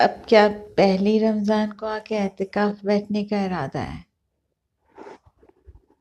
اب کیا پہلی رمضان کو آ کے اعتکاف بیٹھنے کا ارادہ ہے؟